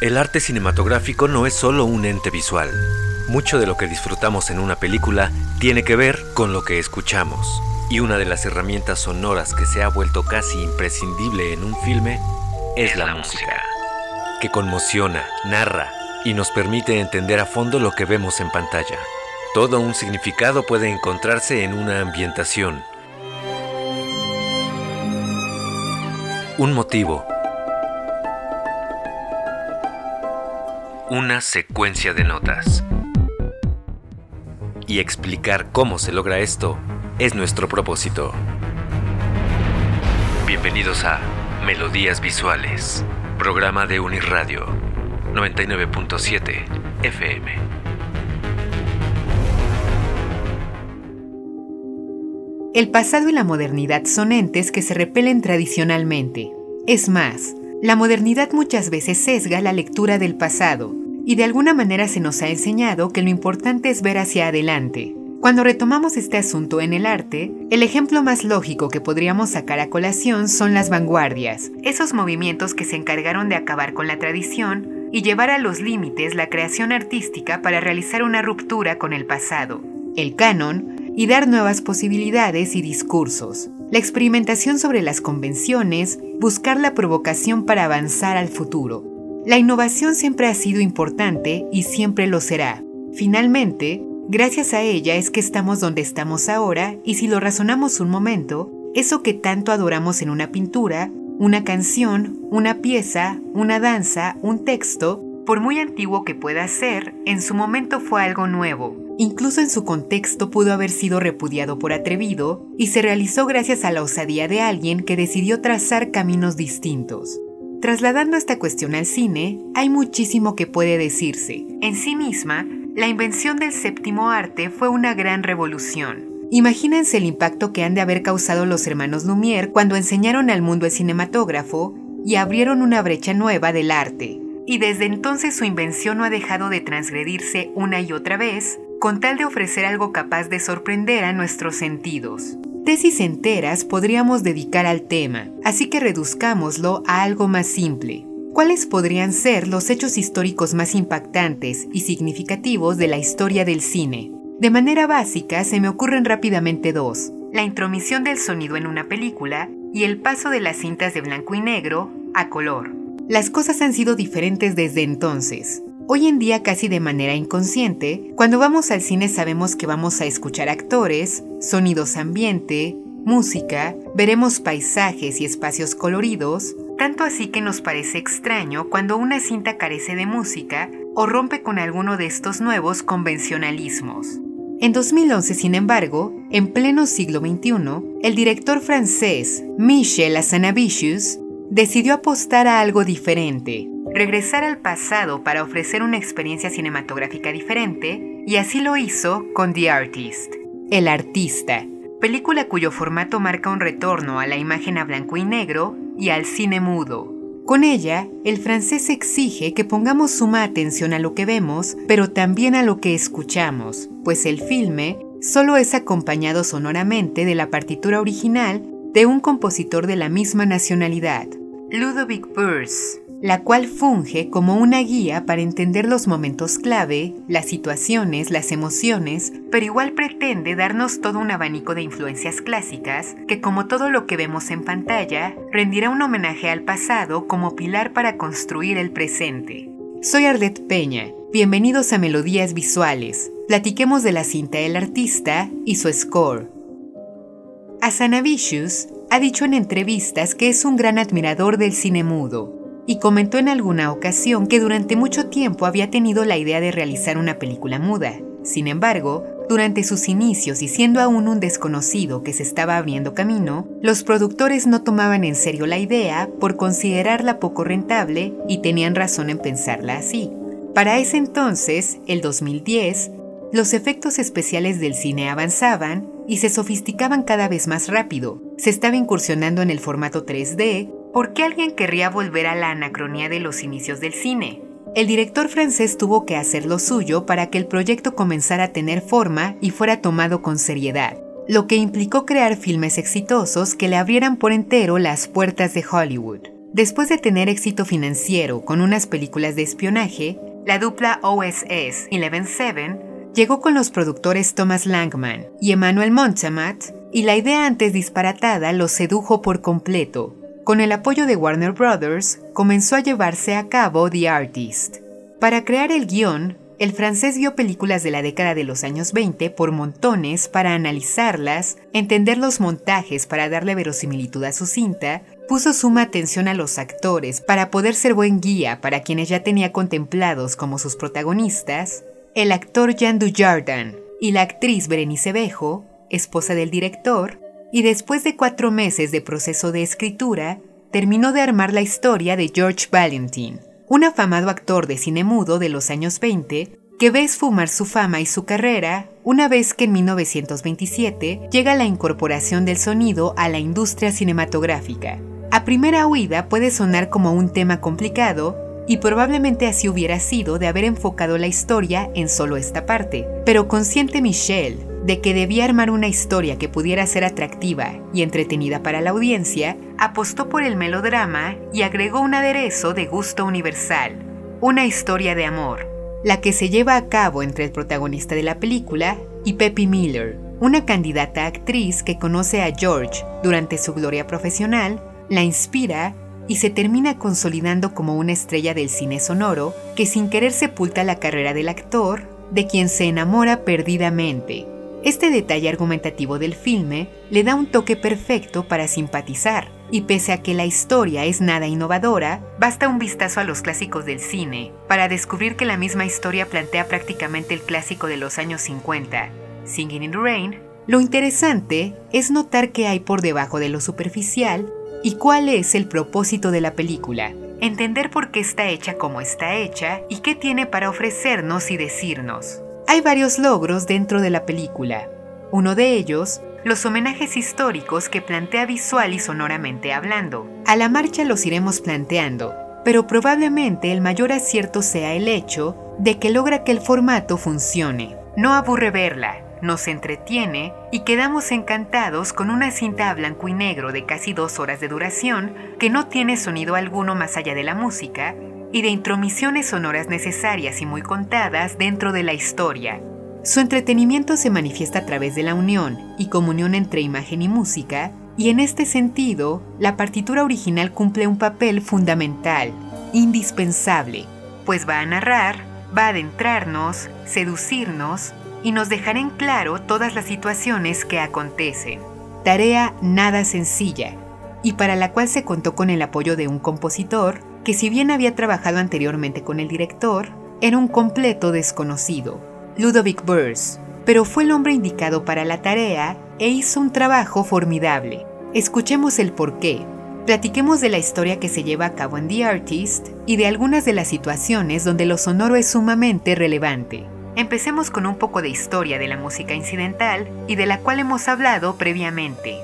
El arte cinematográfico no es solo un ente visual. Mucho de lo que disfrutamos en una película tiene que ver con lo que escuchamos. Y una de las herramientas sonoras que se ha vuelto casi imprescindible en un filme es la, música, que conmociona, narra y nos permite entender a fondo lo que vemos en pantalla. Todo un significado puede encontrarse en una ambientación. Un motivo, una secuencia de notas. Y explicar cómo se logra esto es nuestro propósito. Bienvenidos a Melodías Visuales, programa de Unirradio 99.7 FM. El pasado y la modernidad son entes que se repelen tradicionalmente. Es más, la modernidad muchas veces sesga la lectura del pasado, y de alguna manera se nos ha enseñado que lo importante es ver hacia adelante. Cuando retomamos este asunto en el arte, el ejemplo más lógico que podríamos sacar a colación son las vanguardias, esos movimientos que se encargaron de acabar con la tradición y llevar a los límites la creación artística para realizar una ruptura con el pasado, el canon, y dar nuevas posibilidades y discursos. La experimentación sobre las convenciones, buscar la provocación para avanzar al futuro. La innovación siempre ha sido importante y siempre lo será. Finalmente, gracias a ella es que estamos donde estamos ahora y si lo razonamos un momento, eso que tanto adoramos en una pintura, una canción, una pieza, una danza, un texto, por muy antiguo que pueda ser, en su momento fue algo nuevo, Incluso en su contexto pudo haber sido repudiado por atrevido y se realizó gracias a la osadía de alguien que decidió trazar caminos distintos. Trasladando esta cuestión al cine, hay muchísimo que puede decirse. En sí misma, la invención del séptimo arte fue una gran revolución. Imagínense el impacto que han de haber causado los hermanos Lumière cuando enseñaron al mundo el cinematógrafo y abrieron una brecha nueva del arte. Y desde entonces su invención no ha dejado de transgredirse una y otra vez con tal de ofrecer algo capaz de sorprender a nuestros sentidos. Tesis enteras podríamos dedicar al tema, así que reduzcámoslo a algo más simple. ¿Cuáles podrían ser los hechos históricos más impactantes y significativos de la historia del cine? De manera básica se me ocurren rápidamente dos. La intromisión del sonido en una película y el paso de las cintas de blanco y negro a color. Las cosas han sido diferentes desde entonces. Hoy en día casi de manera inconsciente, cuando vamos al cine sabemos que vamos a escuchar actores, sonidos ambiente, música, veremos paisajes y espacios coloridos, tanto así que nos parece extraño cuando una cinta carece de música o rompe con alguno de estos nuevos convencionalismos. En 2011, sin embargo, en pleno siglo XXI, el director francés Michel Hazanavicius decidió apostar a algo diferente, regresar al pasado para ofrecer una experiencia cinematográfica diferente, y así lo hizo con The Artist, El Artista, película cuyo formato marca un retorno a la imagen a blanco y negro y al cine mudo. Con ella, el francés exige que pongamos suma atención a lo que vemos, pero también a lo que escuchamos, pues el filme solo es acompañado sonoramente de la partitura original de un compositor de la misma nacionalidad, Ludovic Burs la cual funge como una guía para entender los momentos clave, las situaciones, las emociones, pero igual pretende darnos todo un abanico de influencias clásicas que como todo lo que vemos en pantalla, rendirá un homenaje al pasado como pilar para construir el presente. Soy Arlette Peña, bienvenidos a Melodías Visuales. Platiquemos de la cinta del artista y su score. Asanavicius ha dicho en entrevistas que es un gran admirador del cine mudo y comentó en alguna ocasión que durante mucho tiempo había tenido la idea de realizar una película muda. Sin embargo, durante sus inicios y siendo aún un desconocido que se estaba abriendo camino, los productores no tomaban en serio la idea por considerarla poco rentable y tenían razón en pensarla así. Para ese entonces, el 2010, los efectos especiales del cine avanzaban y se sofisticaban cada vez más rápido. Se estaba incursionando en el formato 3D ¿Por qué alguien querría volver a la anacronía de los inicios del cine? El director francés tuvo que hacer lo suyo para que el proyecto comenzara a tener forma y fuera tomado con seriedad, lo que implicó crear filmes exitosos que le abrieran por entero las puertas de Hollywood. Después de tener éxito financiero con unas películas de espionaje, la dupla OSS 11-7 llegó con los productores Thomas Langman y Emmanuel Montamat y la idea antes disparatada los sedujo por completo. Con el apoyo de Warner Brothers, comenzó a llevarse a cabo The Artist. Para crear el guion, el francés vio películas de la década de los años 20 por montones para analizarlas, entender los montajes para darle verosimilitud a su cinta, puso suma atención a los actores para poder ser buen guía para quienes ya tenía contemplados como sus protagonistas, el actor Jean Dujardin y la actriz Berenice Bejo, esposa del director, y después de cuatro meses de proceso de escritura, terminó de armar la historia de George Valentin, un afamado actor de cine mudo de los años 20 que ve esfumar su fama y su carrera una vez que en 1927 llega la incorporación del sonido a la industria cinematográfica. A primera oída puede sonar como un tema complicado, y probablemente así hubiera sido de haber enfocado la historia en solo esta parte. Pero consciente Michelle de que debía armar una historia que pudiera ser atractiva y entretenida para la audiencia, apostó por el melodrama y agregó un aderezo de gusto universal, una historia de amor, la que se lleva a cabo entre el protagonista de la película y Peppy Miller, una candidata actriz que conoce a George durante su gloria profesional, la inspira y se termina consolidando como una estrella del cine sonoro que sin querer sepulta la carrera del actor, de quien se enamora perdidamente. Este detalle argumentativo del filme le da un toque perfecto para simpatizar, y pese a que la historia es nada innovadora, basta un vistazo a los clásicos del cine para descubrir que la misma historia plantea prácticamente el clásico de los años 50, Singing in the Rain. Lo interesante es notar que hay por debajo de lo superficial ¿Y cuál es el propósito de la película? Entender por qué está hecha como está hecha y qué tiene para ofrecernos y decirnos. Hay varios logros dentro de la película. Uno de ellos, los homenajes históricos que plantea visual y sonoramente hablando. A la marcha los iremos planteando, pero probablemente el mayor acierto sea el hecho de que logra que el formato funcione. No aburre verla, nos entretiene y quedamos encantados con una cinta a blanco y negro de casi dos horas de duración que no tiene sonido alguno más allá de la música y de intromisiones sonoras necesarias y muy contadas dentro de la historia. Su entretenimiento se manifiesta a través de la unión y comunión entre imagen y música, y en este sentido, la partitura original cumple un papel fundamental, indispensable, pues va a narrar, va a adentrarnos, seducirnos y nos dejará en claro todas las situaciones que acontecen. Tarea nada sencilla, y para la cual se contó con el apoyo de un compositor que si bien había trabajado anteriormente con el director, era un completo desconocido, Ludovic Burs, pero fue el hombre indicado para la tarea e hizo un trabajo formidable. Escuchemos el porqué, platiquemos de la historia que se lleva a cabo en The Artist y de algunas de las situaciones donde lo sonoro es sumamente relevante. Empecemos con un poco de historia de la música incidental y de la cual hemos hablado previamente.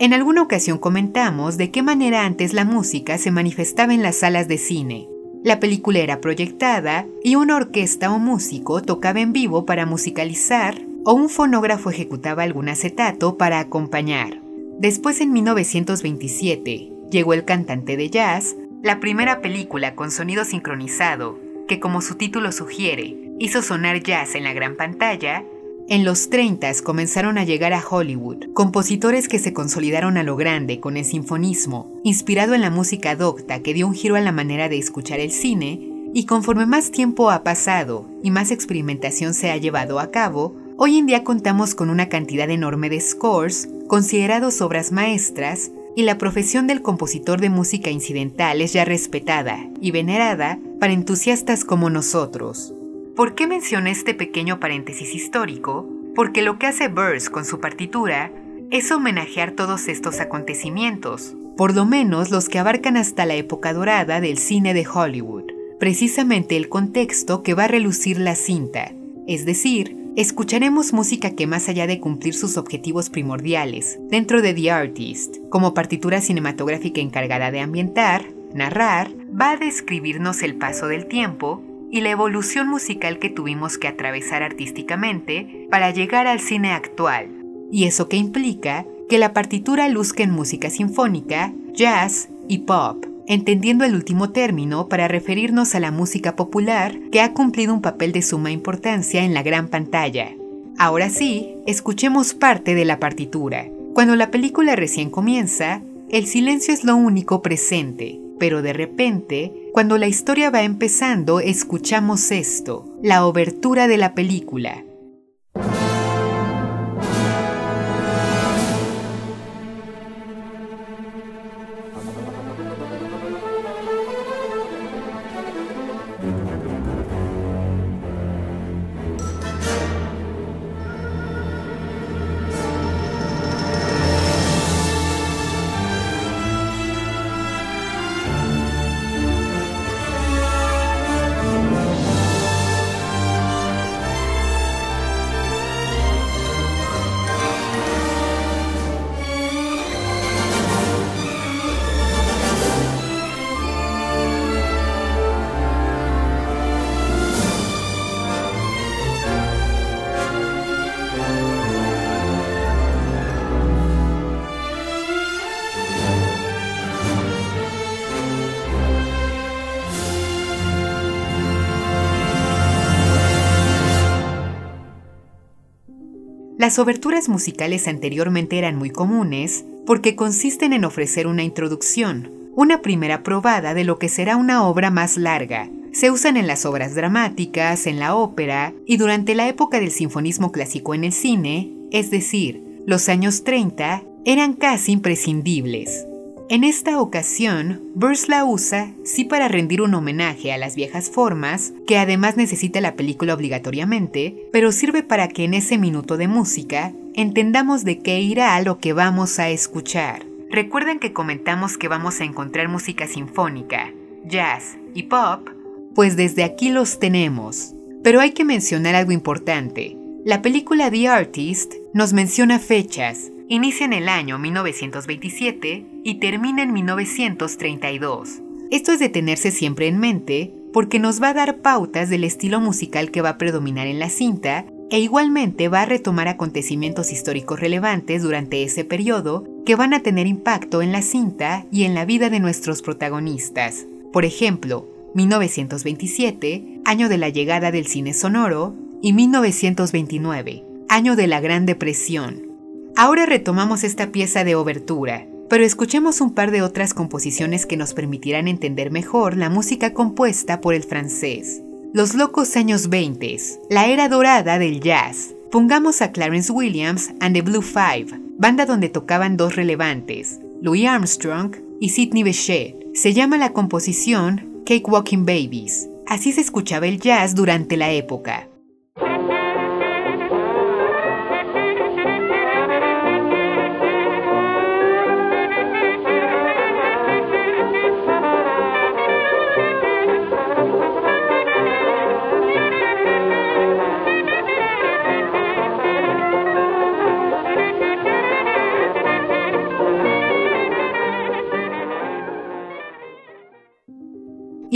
En alguna ocasión comentamos de qué manera antes la música se manifestaba en las salas de cine. La película era proyectada y una orquesta o músico tocaba en vivo para musicalizar o un fonógrafo ejecutaba algún acetato para acompañar. Después en 1927 llegó el cantante de jazz, la primera película con sonido sincronizado, que como su título sugiere, hizo sonar jazz en la gran pantalla, en los 30 comenzaron a llegar a Hollywood compositores que se consolidaron a lo grande con el sinfonismo, inspirado en la música docta que dio un giro a la manera de escuchar el cine, y conforme más tiempo ha pasado y más experimentación se ha llevado a cabo, hoy en día contamos con una cantidad enorme de scores considerados obras maestras y la profesión del compositor de música incidental es ya respetada y venerada para entusiastas como nosotros. ¿Por qué mencioné este pequeño paréntesis histórico? Porque lo que hace Burns con su partitura es homenajear todos estos acontecimientos, por lo menos los que abarcan hasta la época dorada del cine de Hollywood, precisamente el contexto que va a relucir la cinta, es decir, escucharemos música que más allá de cumplir sus objetivos primordiales dentro de The Artist, como partitura cinematográfica encargada de ambientar, narrar, va a describirnos el paso del tiempo y la evolución musical que tuvimos que atravesar artísticamente para llegar al cine actual. Y eso que implica que la partitura luzca en música sinfónica, jazz, y pop, entendiendo el último término para referirnos a la música popular que ha cumplido un papel de suma importancia en la gran pantalla. Ahora sí, escuchemos parte de la partitura. Cuando la película recién comienza, el silencio es lo único presente, pero de repente, cuando la historia va empezando, escuchamos esto, la obertura de la película. Las oberturas musicales anteriormente eran muy comunes porque consisten en ofrecer una introducción, una primera probada de lo que será una obra más larga. Se usan en las obras dramáticas, en la ópera y durante la época del sinfonismo clásico en el cine, es decir, los años 30, eran casi imprescindibles. En esta ocasión, Burns la usa sí para rendir un homenaje a las viejas formas, que además necesita la película obligatoriamente, pero sirve para que en ese minuto de música entendamos de qué irá lo que vamos a escuchar. Recuerden que comentamos que vamos a encontrar música sinfónica, jazz y pop, pues desde aquí los tenemos. Pero hay que mencionar algo importante. La película The Artist nos menciona fechas, Inicia en el año 1927 y termina en 1932. Esto es de tenerse siempre en mente porque nos va a dar pautas del estilo musical que va a predominar en la cinta e igualmente va a retomar acontecimientos históricos relevantes durante ese periodo que van a tener impacto en la cinta y en la vida de nuestros protagonistas. Por ejemplo, 1927, año de la llegada del cine sonoro, y 1929, año de la Gran Depresión, Ahora retomamos esta pieza de obertura, pero escuchemos un par de otras composiciones que nos permitirán entender mejor la música compuesta por el francés. Los locos años 20, la era dorada del jazz. Pongamos a Clarence Williams and the Blue Five, banda donde tocaban dos relevantes, Louis Armstrong y Sidney Bechet. Se llama la composición Cake Walking Babies. Así se escuchaba el jazz durante la época.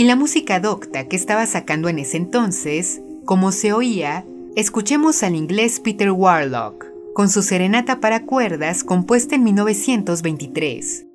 La música docta que estaba sacando en ese entonces, como se oía, escuchemos al inglés Peter Warlock, con su serenata para cuerdas compuesta en 1923.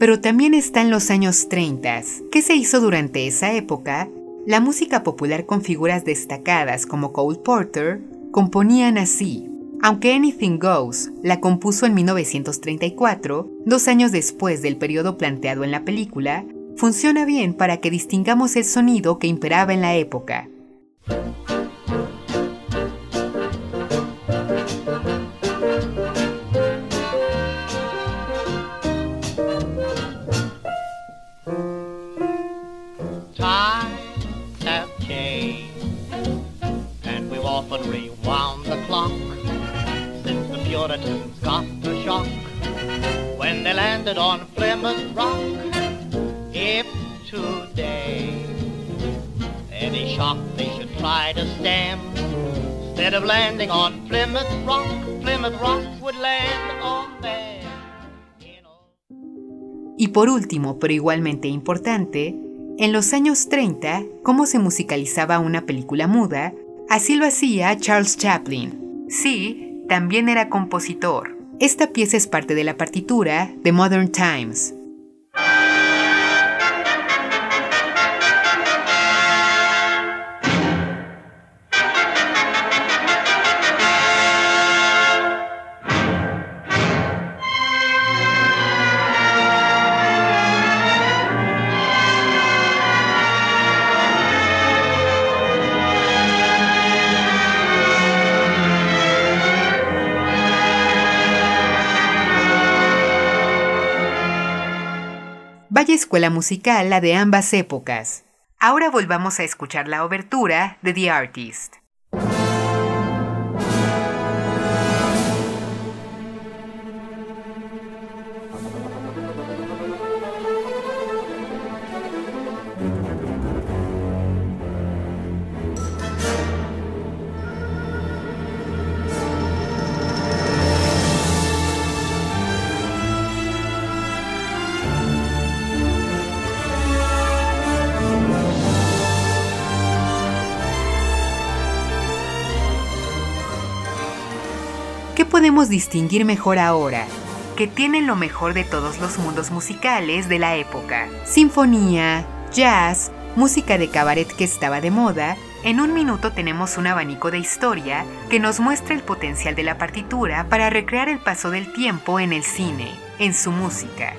Pero también está en los años 30. ¿Qué se hizo durante esa época? La música popular con figuras destacadas como Cole Porter componían así. Aunque Anything Goes la compuso en 1934, dos años después del periodo planteado en la película, funciona bien para que distingamos el sonido que imperaba en la época. Y por último, pero igualmente importante, en los años 30, cómo se musicalizaba una película muda, así lo hacía Charles Chaplin. Sí, también era compositor. Esta pieza es parte de la partitura de Modern Times, Vaya escuela musical la de ambas épocas. Ahora volvamos a escuchar la obertura de The Artist. Podemos distinguir mejor ahora? Que tienen lo mejor de todos los mundos musicales de la época. Sinfonía, jazz, música de cabaret que estaba de moda. En un minuto tenemos un abanico de historia que nos muestra el potencial de la partitura para recrear el paso del tiempo en el cine, en su música.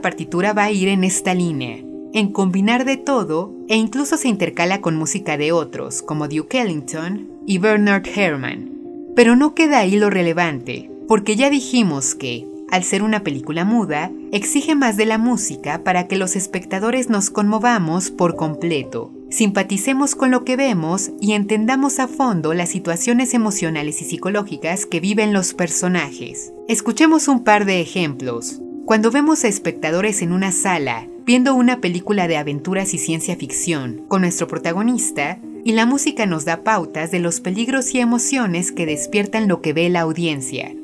Partitura va a ir en esta línea, en combinar de todo e incluso se intercala con música de otros, como Duke Ellington y Bernard Herrmann. Pero no queda ahí lo relevante, porque ya dijimos que, al ser una película muda, exige más de la música para que los espectadores nos conmovamos por completo, simpaticemos con lo que vemos y entendamos a fondo las situaciones emocionales y psicológicas que viven los personajes. Escuchemos un par de ejemplos. Cuando vemos a espectadores en una sala viendo una película de aventuras y ciencia ficción con nuestro protagonista, y la música nos da pautas de los peligros y emociones que despiertan lo que ve la audiencia.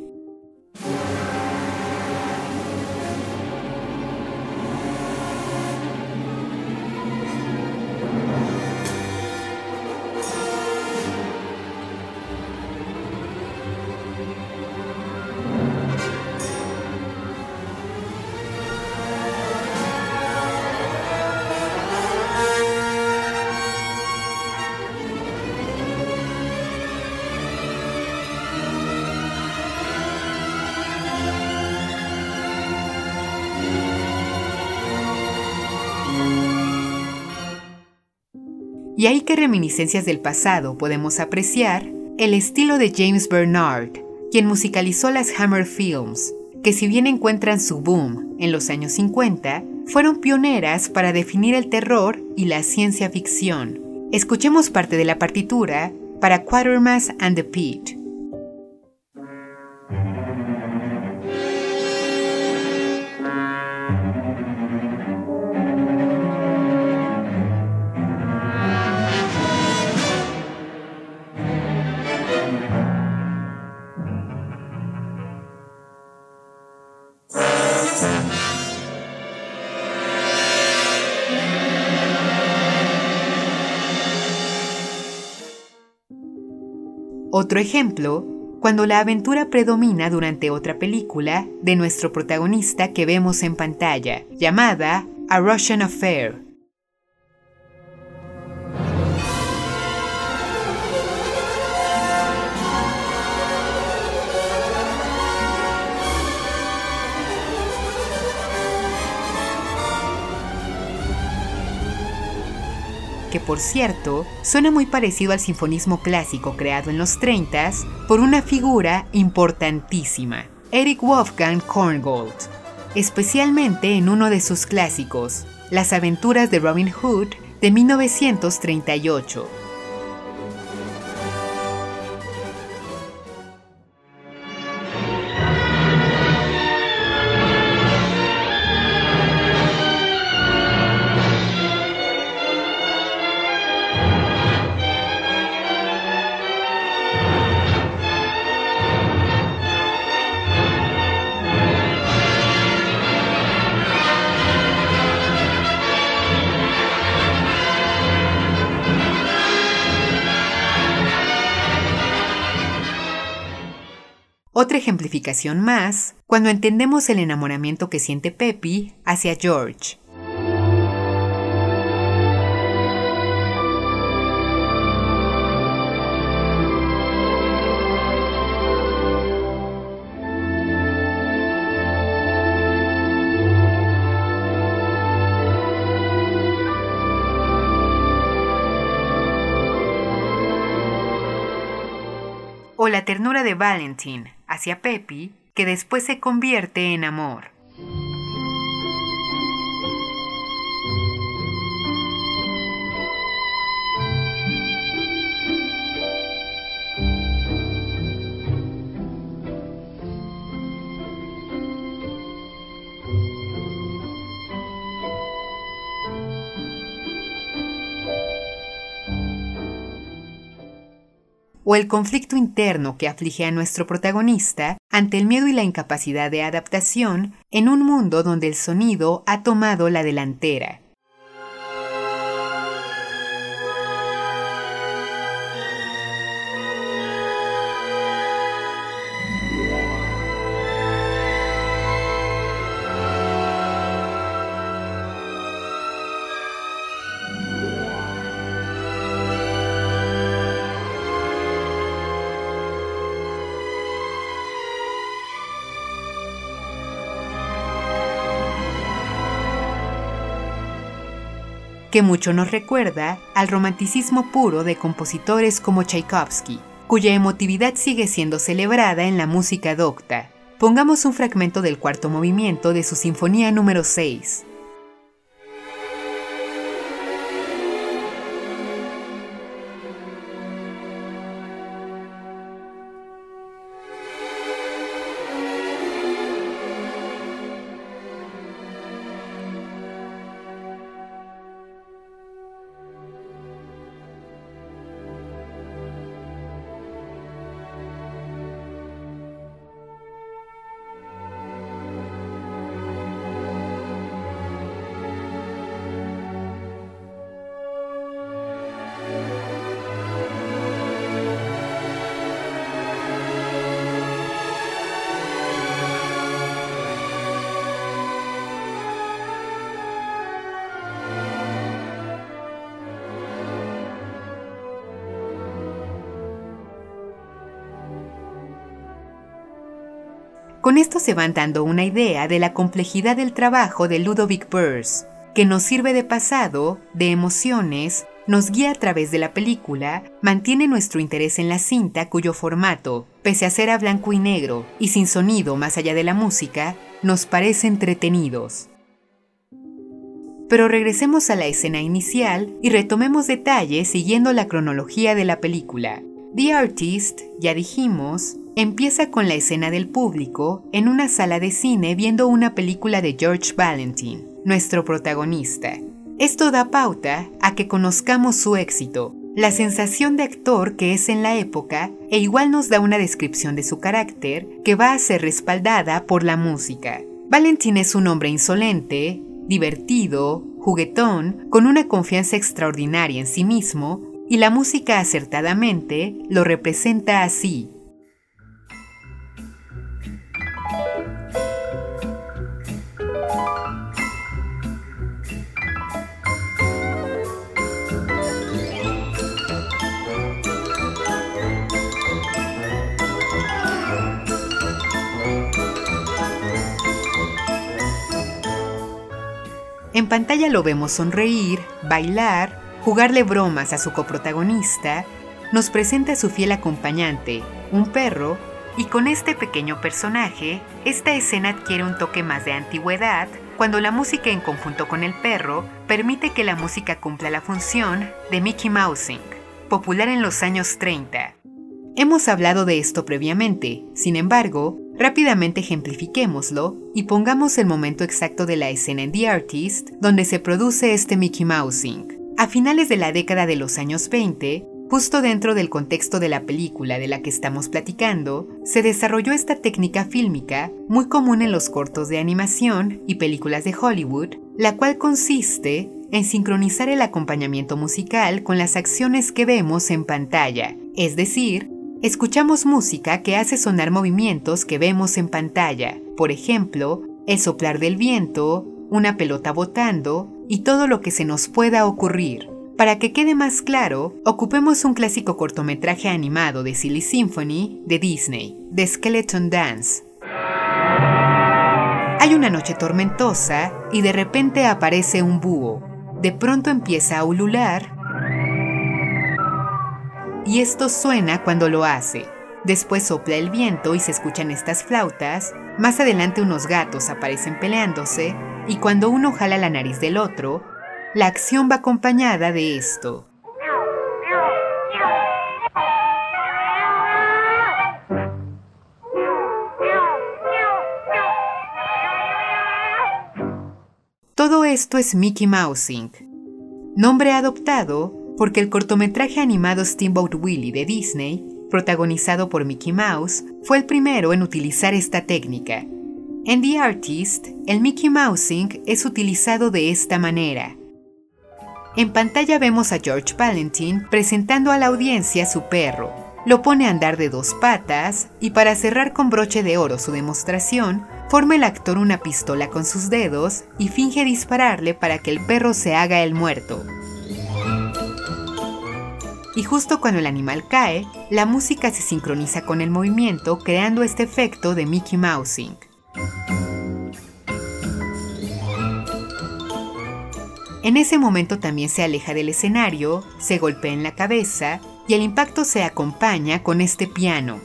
Y ahí que reminiscencias del pasado podemos apreciar el estilo de James Bernard, quien musicalizó las Hammer Films, que si bien encuentran su boom en los años 50, fueron pioneras para definir el terror y la ciencia ficción. Escuchemos parte de la partitura para Quatermass and the Pit. Otro ejemplo, cuando la aventura predomina durante otra película de nuestro protagonista que vemos en pantalla, llamada A Russian Affair. Por cierto suena muy parecido al sinfonismo clásico creado en los 30 por una figura importantísima, Eric Wolfgang Korngold, especialmente en uno de sus clásicos, Las aventuras de Robin Hood de 1938. Otra ejemplificación más, cuando entendemos el enamoramiento que siente Peppy hacia George. o la ternura de Valentin hacia Pepi, que después se convierte en amor. O el conflicto interno que aflige a nuestro protagonista ante el miedo y la incapacidad de adaptación en un mundo donde el sonido ha tomado la delantera. Que mucho nos recuerda al romanticismo puro de compositores como Tchaikovsky, cuya emotividad sigue siendo celebrada en la música docta. Pongamos un fragmento del cuarto movimiento de su Sinfonía número 6, Con esto se van dando una idea de la complejidad del trabajo de Ludovic Bers, que nos sirve de pasado, de emociones, nos guía a través de la película, mantiene nuestro interés en la cinta cuyo formato, pese a ser a blanco y negro y sin sonido más allá de la música, nos parece entretenidos. Pero regresemos a la escena inicial y retomemos detalles siguiendo la cronología de la película. The Artist, ya dijimos, empieza con la escena del público en una sala de cine viendo una película de George Valentin, nuestro protagonista. Esto da pauta a que conozcamos su éxito, la sensación de actor que es en la época e igual nos da una descripción de su carácter que va a ser respaldada por la música. Valentin es un hombre insolente, divertido, juguetón, con una confianza extraordinaria en sí mismo y la música acertadamente lo representa así. En pantalla lo vemos sonreír, bailar, jugarle bromas a su coprotagonista, nos presenta a su fiel acompañante, un perro, Y con este pequeño personaje, esta escena adquiere un toque más de antigüedad cuando la música en conjunto con el perro permite que la música cumpla la función de Mickey Mousing, popular en los años 30. Hemos hablado de esto previamente, sin embargo, rápidamente ejemplifiquémoslo y pongamos el momento exacto de la escena en The Artist donde se produce este Mickey Mousing. A finales de la década de los años 20, Justo dentro del contexto de la película de la que estamos platicando, se desarrolló esta técnica fílmica muy común en los cortos de animación y películas de Hollywood, la cual consiste en sincronizar el acompañamiento musical con las acciones que vemos en pantalla, es decir, escuchamos música que hace sonar movimientos que vemos en pantalla, por ejemplo, el soplar del viento, una pelota botando y todo lo que se nos pueda ocurrir. Para que quede más claro, ocupemos un clásico cortometraje animado de Silly Symphony de Disney, The Skeleton Dance. Hay una noche tormentosa y de repente aparece un búho. De pronto empieza a ulular y esto suena cuando lo hace. Después sopla el viento y se escuchan estas flautas. Más adelante unos gatos aparecen peleándose y cuando uno jala la nariz del otro, la acción va acompañada de esto. Todo esto es Mickey Mousing, nombre adoptado porque el cortometraje animado Steamboat Willie de Disney, protagonizado por Mickey Mouse, fue el primero en utilizar esta técnica. En The Artist, el Mickey Mousing es utilizado de esta manera. En pantalla vemos a George Valentine presentando a la audiencia su perro. Lo pone a andar de dos patas y para cerrar con broche de oro su demostración, forma el actor una pistola con sus dedos y finge dispararle para que el perro se haga el muerto. Y justo cuando el animal cae, la música se sincroniza con el movimiento creando este efecto de Mickey Mousing. En ese momento también se aleja del escenario, se golpea en la cabeza y el impacto se acompaña con este piano.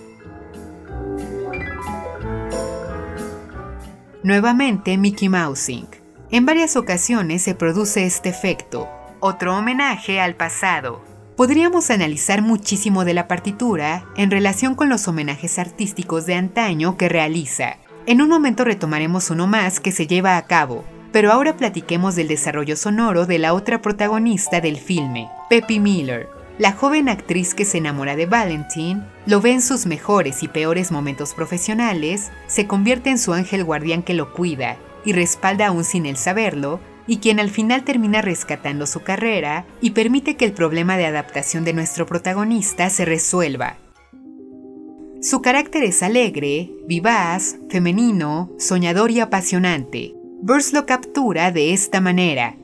Nuevamente Mickey Mousing. En varias ocasiones se produce este efecto, otro homenaje al pasado. Podríamos analizar muchísimo de la partitura en relación con los homenajes artísticos de antaño que realiza. En un momento retomaremos uno más que se lleva a cabo, pero ahora platiquemos del desarrollo sonoro de la otra protagonista del filme, Peppy Miller. La joven actriz que se enamora de Valentine, lo ve en sus mejores y peores momentos profesionales, se convierte en su ángel guardián que lo cuida y respalda aún sin él saberlo, y quien al final termina rescatando su carrera y permite que el problema de adaptación de nuestro protagonista se resuelva. Su carácter es alegre, vivaz, femenino, soñador y apasionante, Burns lo captura de esta manera.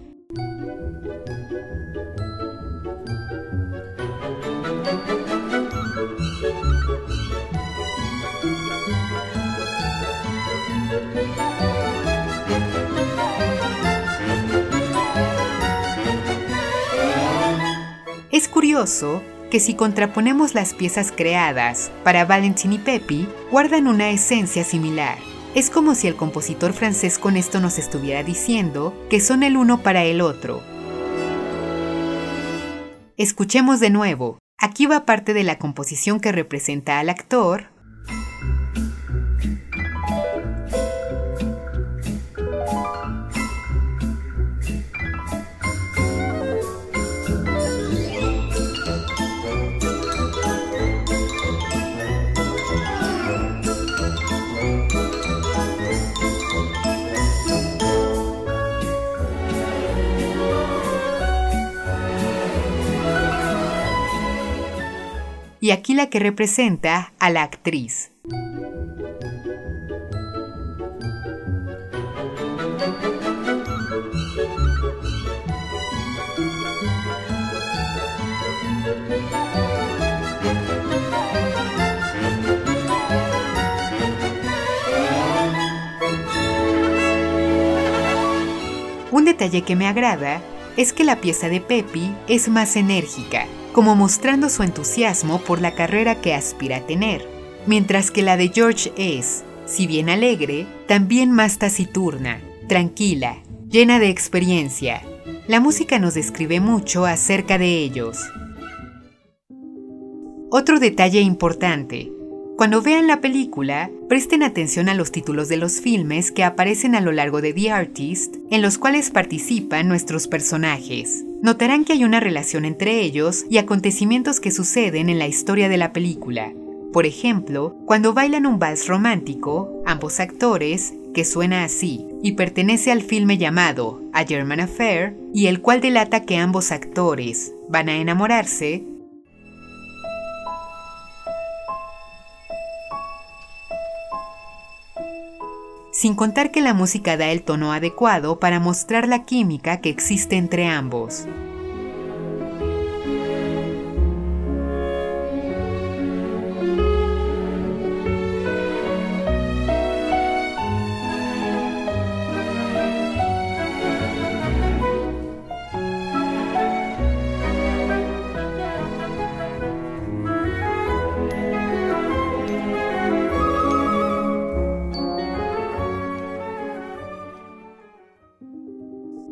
Curioso que si contraponemos las piezas creadas para Valentin y Pepi, guardan una esencia similar. Es como si el compositor francés con esto nos estuviera diciendo que son el uno para el otro. Escuchemos de nuevo. Aquí va parte de la composición que representa al actor y aquí la que representa a la actriz. Un detalle que me agrada es que la pieza de Pepi es más enérgica, como mostrando su entusiasmo por la carrera que aspira a tener. mientras que la de George es, si bien alegre, también más taciturna, tranquila, llena de experiencia. La música nos describe mucho acerca de ellos. Otro detalle importante. Cuando vean la película, presten atención a los títulos de los filmes que aparecen a lo largo de The Artist, en los cuales participan nuestros personajes. Notarán que hay una relación entre ellos y acontecimientos que suceden en la historia de la película. Por ejemplo, cuando bailan un vals romántico, ambos actores, que suena así, y pertenece al filme llamado A German Affair, y el cual delata que ambos actores van a enamorarse, sin contar que la música da el tono adecuado para mostrar la química que existe entre ambos.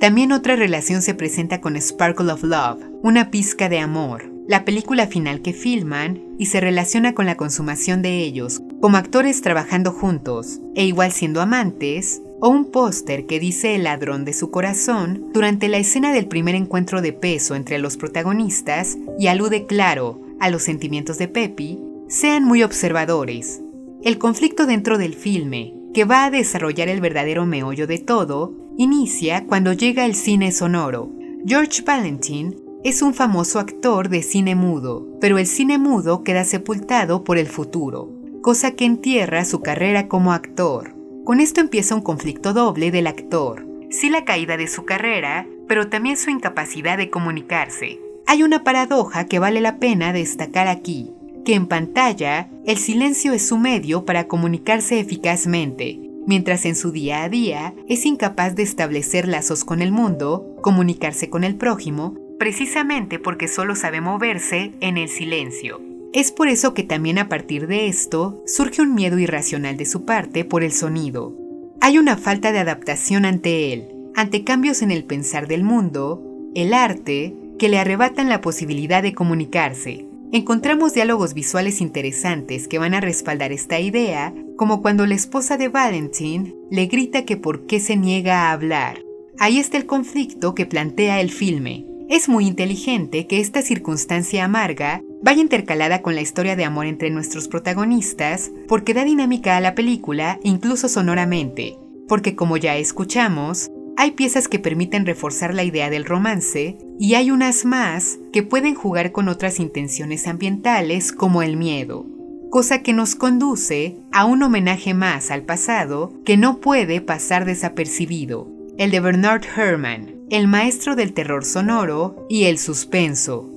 También otra relación se presenta con Sparkle of Love, una pizca de amor, la película final que filman y se relaciona con la consumación de ellos, como actores trabajando juntos, e igual siendo amantes, o un póster que dice el ladrón de su corazón durante la escena del primer encuentro de peso entre los protagonistas y alude claro a los sentimientos de Pepi, sean muy observadores. El conflicto dentro del filme, que va a desarrollar el verdadero meollo de todo, inicia cuando llega el cine sonoro. George Valentin es un famoso actor de cine mudo, pero el cine mudo queda sepultado por el futuro, cosa que entierra su carrera como actor. Con esto empieza un conflicto doble del actor. Sí la caída de su carrera, pero también su incapacidad de comunicarse. Hay una paradoja que vale la pena destacar aquí, que en pantalla el silencio es su medio para comunicarse eficazmente, mientras en su día a día es incapaz de establecer lazos con el mundo, comunicarse con el prójimo, precisamente porque solo sabe moverse en el silencio. Es por eso que también a partir de esto surge un miedo irracional de su parte por el sonido. Hay una falta de adaptación ante él, ante cambios en el pensar del mundo, el arte, que le arrebatan la posibilidad de comunicarse, Encontramos diálogos visuales interesantes que van a respaldar esta idea, como cuando la esposa de Valentin le grita que por qué se niega a hablar. Ahí está el conflicto que plantea el filme. Es muy inteligente que esta circunstancia amarga vaya intercalada con la historia de amor entre nuestros protagonistas, porque da dinámica a la película incluso sonoramente, porque como ya escuchamos, hay piezas que permiten reforzar la idea del romance y hay unas más que pueden jugar con otras intenciones ambientales como el miedo, cosa que nos conduce a un homenaje más al pasado que no puede pasar desapercibido, el de Bernard Herrmann, el maestro del terror sonoro y el suspenso,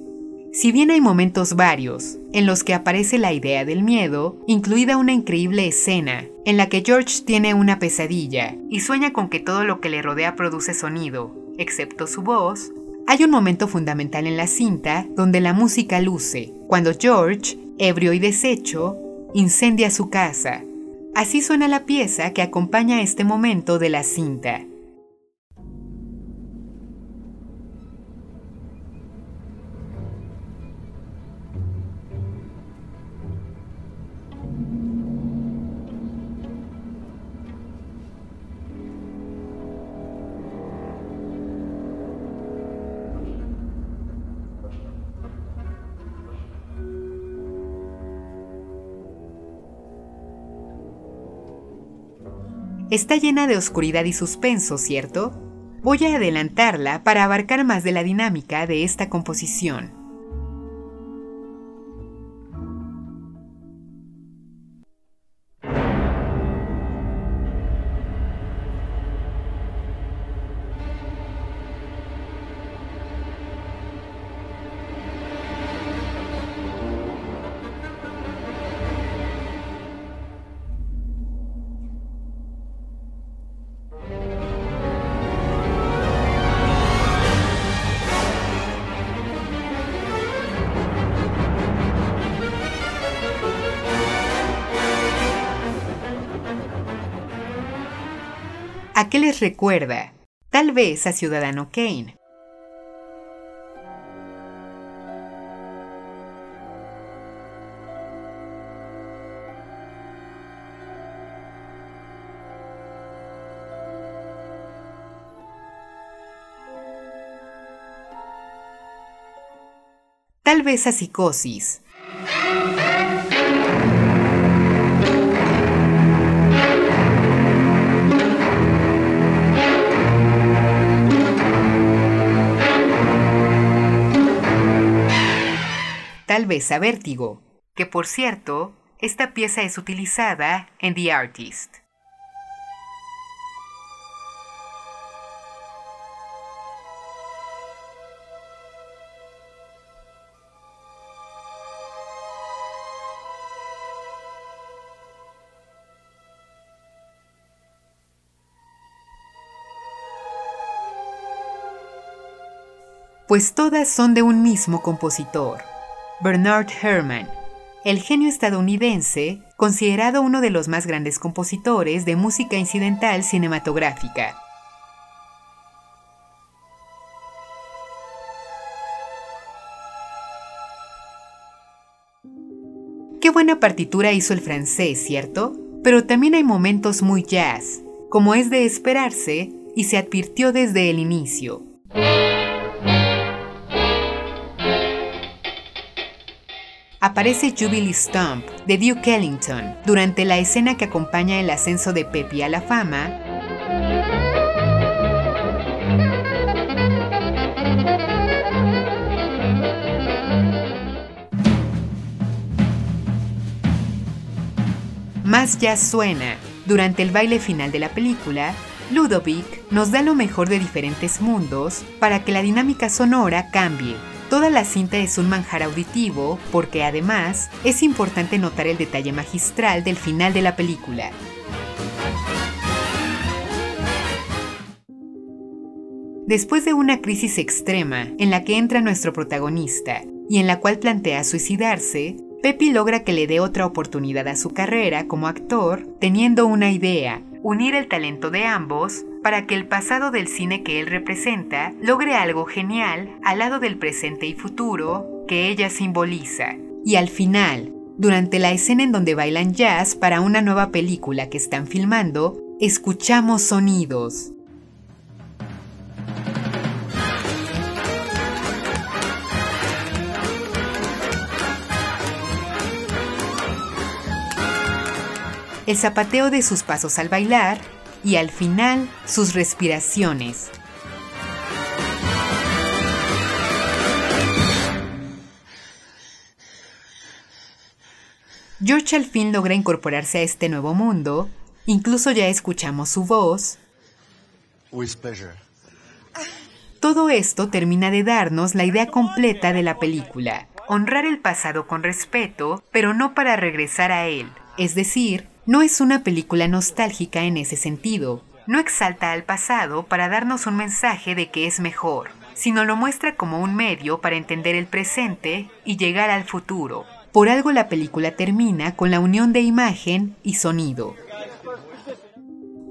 si bien hay momentos varios en los que aparece la idea del miedo, incluida una increíble escena en la que George tiene una pesadilla y sueña con que todo lo que le rodea produce sonido, excepto su voz, hay un momento fundamental en la cinta donde la música luce, cuando George, ebrio y deshecho, incendia su casa. Así suena la pieza que acompaña este momento de la cinta. Está llena de oscuridad y suspenso, ¿cierto? Voy a adelantarla para abarcar más de la dinámica de esta composición. ¿A qué les recuerda? Tal vez a Ciudadano Kane. Tal vez a psicosis. Tal vez a vértigo, que por cierto, esta pieza es utilizada en The Artist. Pues todas son de un mismo compositor. Bernard Herrmann, el genio estadounidense, considerado uno de los más grandes compositores de música incidental cinematográfica. Qué buena partitura hizo el francés, ¿cierto? Pero también hay momentos muy jazz, como es de esperarse y se advirtió desde el inicio. Aparece Jubilee Stump de Duke Ellington durante la escena que acompaña el ascenso de Pepe a la fama. Más ya suena. Durante el baile final de la película, Ludovic nos da lo mejor de diferentes mundos para que la dinámica sonora cambie Toda la cinta es un manjar auditivo porque además es importante notar el detalle magistral del final de la película. Después de una crisis extrema en la que entra nuestro protagonista y en la cual plantea suicidarse, Pepi logra que le dé otra oportunidad a su carrera como actor teniendo una idea, unir el talento de ambos para que el pasado del cine que él representa logre algo genial al lado del presente y futuro que ella simboliza. Y al final, durante la escena en donde bailan jazz para una nueva película que están filmando, escuchamos sonidos. El zapateo de sus pasos al bailar y al final sus respiraciones. George al fin logra incorporarse a este nuevo mundo, incluso ya escuchamos su voz. Todo esto termina de darnos la idea completa de la película, honrar el pasado con respeto, pero no para regresar a él, es decir, no es una película nostálgica en ese sentido. No exalta al pasado para darnos un mensaje de que es mejor, sino lo muestra como un medio para entender el presente y llegar al futuro. Por algo la película termina con la unión de imagen y sonido.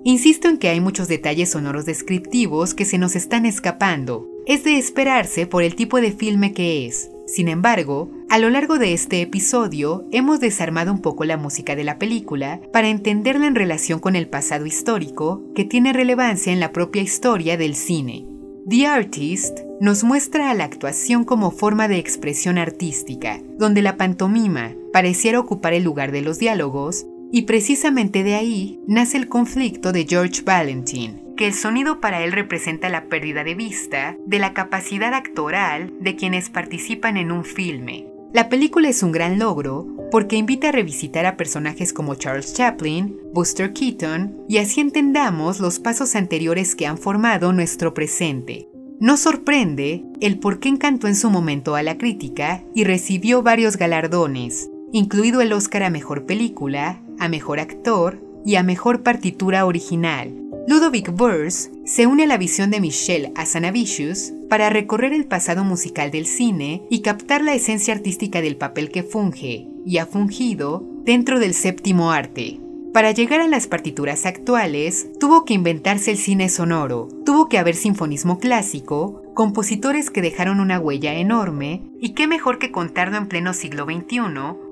Insisto en que hay muchos detalles sonoros descriptivos que se nos están escapando. Es de esperarse por el tipo de filme que es, sin embargo, a lo largo de este episodio hemos desarmado un poco la música de la película para entenderla en relación con el pasado histórico que tiene relevancia en la propia historia del cine. The Artist nos muestra a la actuación como forma de expresión artística, donde la pantomima pareciera ocupar el lugar de los diálogos, y precisamente de ahí nace el conflicto de George Valentin, que el sonido para él representa la pérdida de vista de la capacidad actoral de quienes participan en un filme. La película es un gran logro porque invita a revisitar a personajes como Charles Chaplin, Buster Keaton, y así entendamos los pasos anteriores que han formado nuestro presente. No sorprende el por qué encantó en su momento a la crítica y recibió varios galardones, incluido el Oscar a Mejor Película, a Mejor Actor y a Mejor Partitura Original, Ludovic Burs se une a la visión de Michelle Azanavicius para recorrer el pasado musical del cine y captar la esencia artística del papel que funge y ha fungido dentro del séptimo arte. Para llegar a las partituras actuales, tuvo que inventarse el cine sonoro, tuvo que haber sinfonismo clásico, compositores que dejaron una huella enorme, y qué mejor que contarlo en pleno siglo XXI,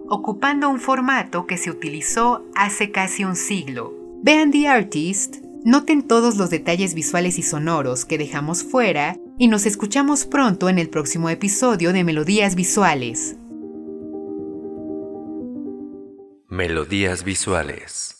ocupando un formato que se utilizó hace casi un siglo. Vean The Artist, noten todos los detalles visuales y sonoros que dejamos fuera, y nos escuchamos pronto en el próximo episodio de Melodías Visuales. Melodías Visuales